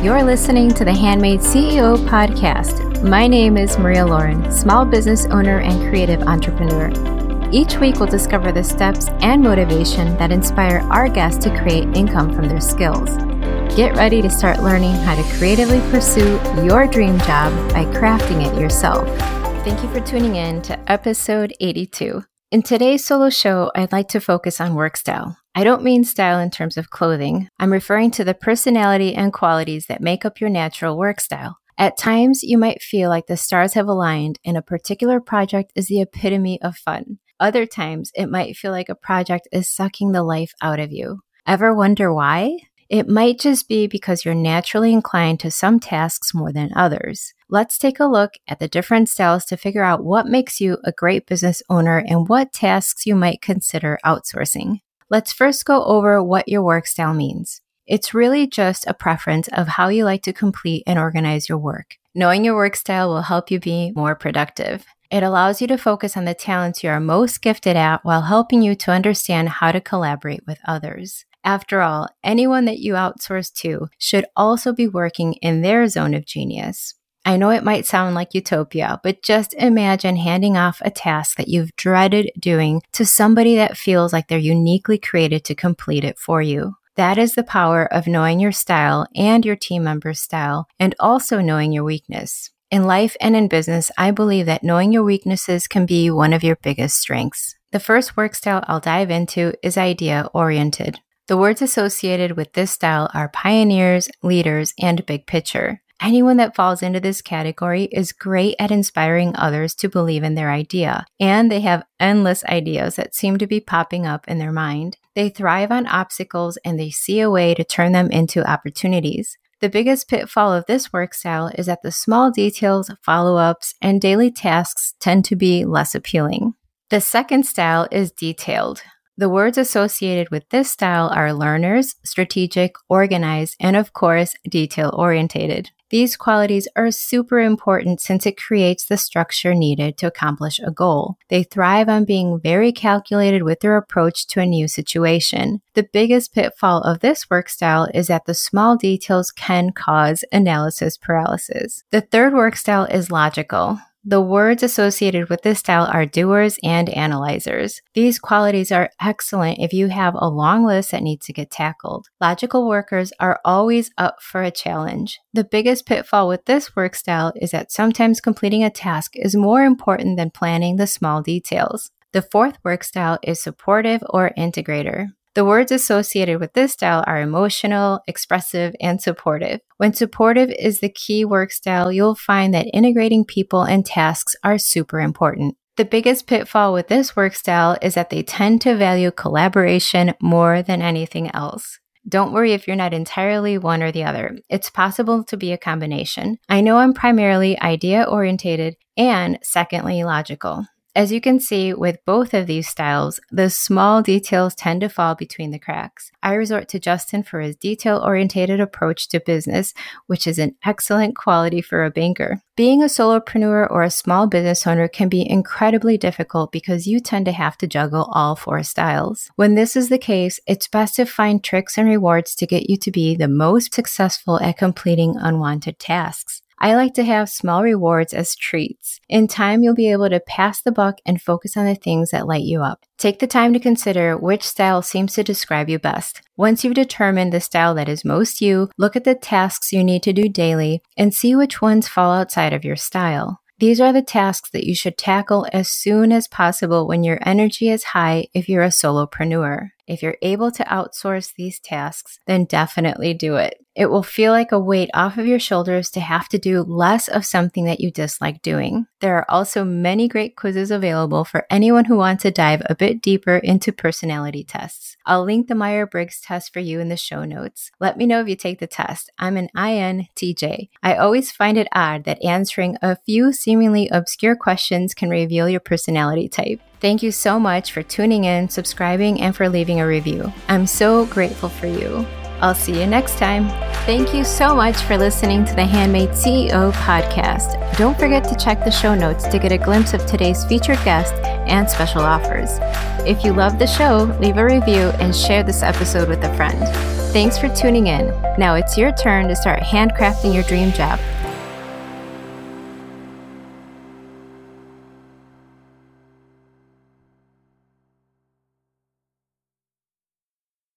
You're listening to the Handmade CEO podcast. My name is Maria Lauren, small business owner and creative entrepreneur. Each week, we'll discover the steps and motivation that inspire our guests to create income from their skills. Get ready to start learning how to creatively pursue your dream job by crafting it yourself. Thank you for tuning in to episode 82. In today's solo show, I'd like to focus on work style. I don't mean style in terms of clothing. I'm referring to the personality and qualities that make up your natural work style. At times, you might feel like the stars have aligned and a particular project is the epitome of fun. Other times, it might feel like a project is sucking the life out of you. Ever wonder why? It might just be because you're naturally inclined to some tasks more than others. Let's take a look at the different styles to figure out what makes you a great business owner and what tasks you might consider outsourcing. Let's first go over what your work style means. It's really just a preference of how you like to complete and organize your work. Knowing your work style will help you be more productive. It allows you to focus on the talents you are most gifted at while helping you to understand how to collaborate with others. After all, anyone that you outsource to should also be working in their zone of genius. I know it might sound like utopia, but just imagine handing off a task that you've dreaded doing to somebody that feels like they're uniquely created to complete it for you. That is the power of knowing your style and your team member's style, and also knowing your weakness. In life and in business, I believe that knowing your weaknesses can be one of your biggest strengths. The first work style I'll dive into is idea oriented. The words associated with this style are pioneers, leaders, and big picture. Anyone that falls into this category is great at inspiring others to believe in their idea, and they have endless ideas that seem to be popping up in their mind. They thrive on obstacles and they see a way to turn them into opportunities. The biggest pitfall of this work style is that the small details, follow ups, and daily tasks tend to be less appealing. The second style is detailed. The words associated with this style are learners, strategic, organized, and of course, detail orientated. These qualities are super important since it creates the structure needed to accomplish a goal. They thrive on being very calculated with their approach to a new situation. The biggest pitfall of this work style is that the small details can cause analysis paralysis. The third work style is logical. The words associated with this style are doers and analyzers. These qualities are excellent if you have a long list that needs to get tackled. Logical workers are always up for a challenge. The biggest pitfall with this work style is that sometimes completing a task is more important than planning the small details. The fourth work style is supportive or integrator. The words associated with this style are emotional, expressive, and supportive. When supportive is the key work style, you'll find that integrating people and tasks are super important. The biggest pitfall with this work style is that they tend to value collaboration more than anything else. Don't worry if you're not entirely one or the other. It's possible to be a combination. I know I'm primarily idea orientated and secondly logical. As you can see with both of these styles, the small details tend to fall between the cracks. I resort to Justin for his detail oriented approach to business, which is an excellent quality for a banker. Being a solopreneur or a small business owner can be incredibly difficult because you tend to have to juggle all four styles. When this is the case, it's best to find tricks and rewards to get you to be the most successful at completing unwanted tasks. I like to have small rewards as treats. In time, you'll be able to pass the buck and focus on the things that light you up. Take the time to consider which style seems to describe you best. Once you've determined the style that is most you, look at the tasks you need to do daily and see which ones fall outside of your style. These are the tasks that you should tackle as soon as possible when your energy is high if you're a solopreneur. If you're able to outsource these tasks, then definitely do it. It will feel like a weight off of your shoulders to have to do less of something that you dislike doing. There are also many great quizzes available for anyone who wants to dive a bit deeper into personality tests. I'll link the Meyer Briggs test for you in the show notes. Let me know if you take the test. I'm an INTJ. I always find it odd that answering a few seemingly obscure questions can reveal your personality type. Thank you so much for tuning in, subscribing, and for leaving a review. I'm so grateful for you. I'll see you next time. Thank you so much for listening to the Handmade CEO podcast. Don't forget to check the show notes to get a glimpse of today's featured guest and special offers. If you love the show, leave a review and share this episode with a friend. Thanks for tuning in. Now it's your turn to start handcrafting your dream job.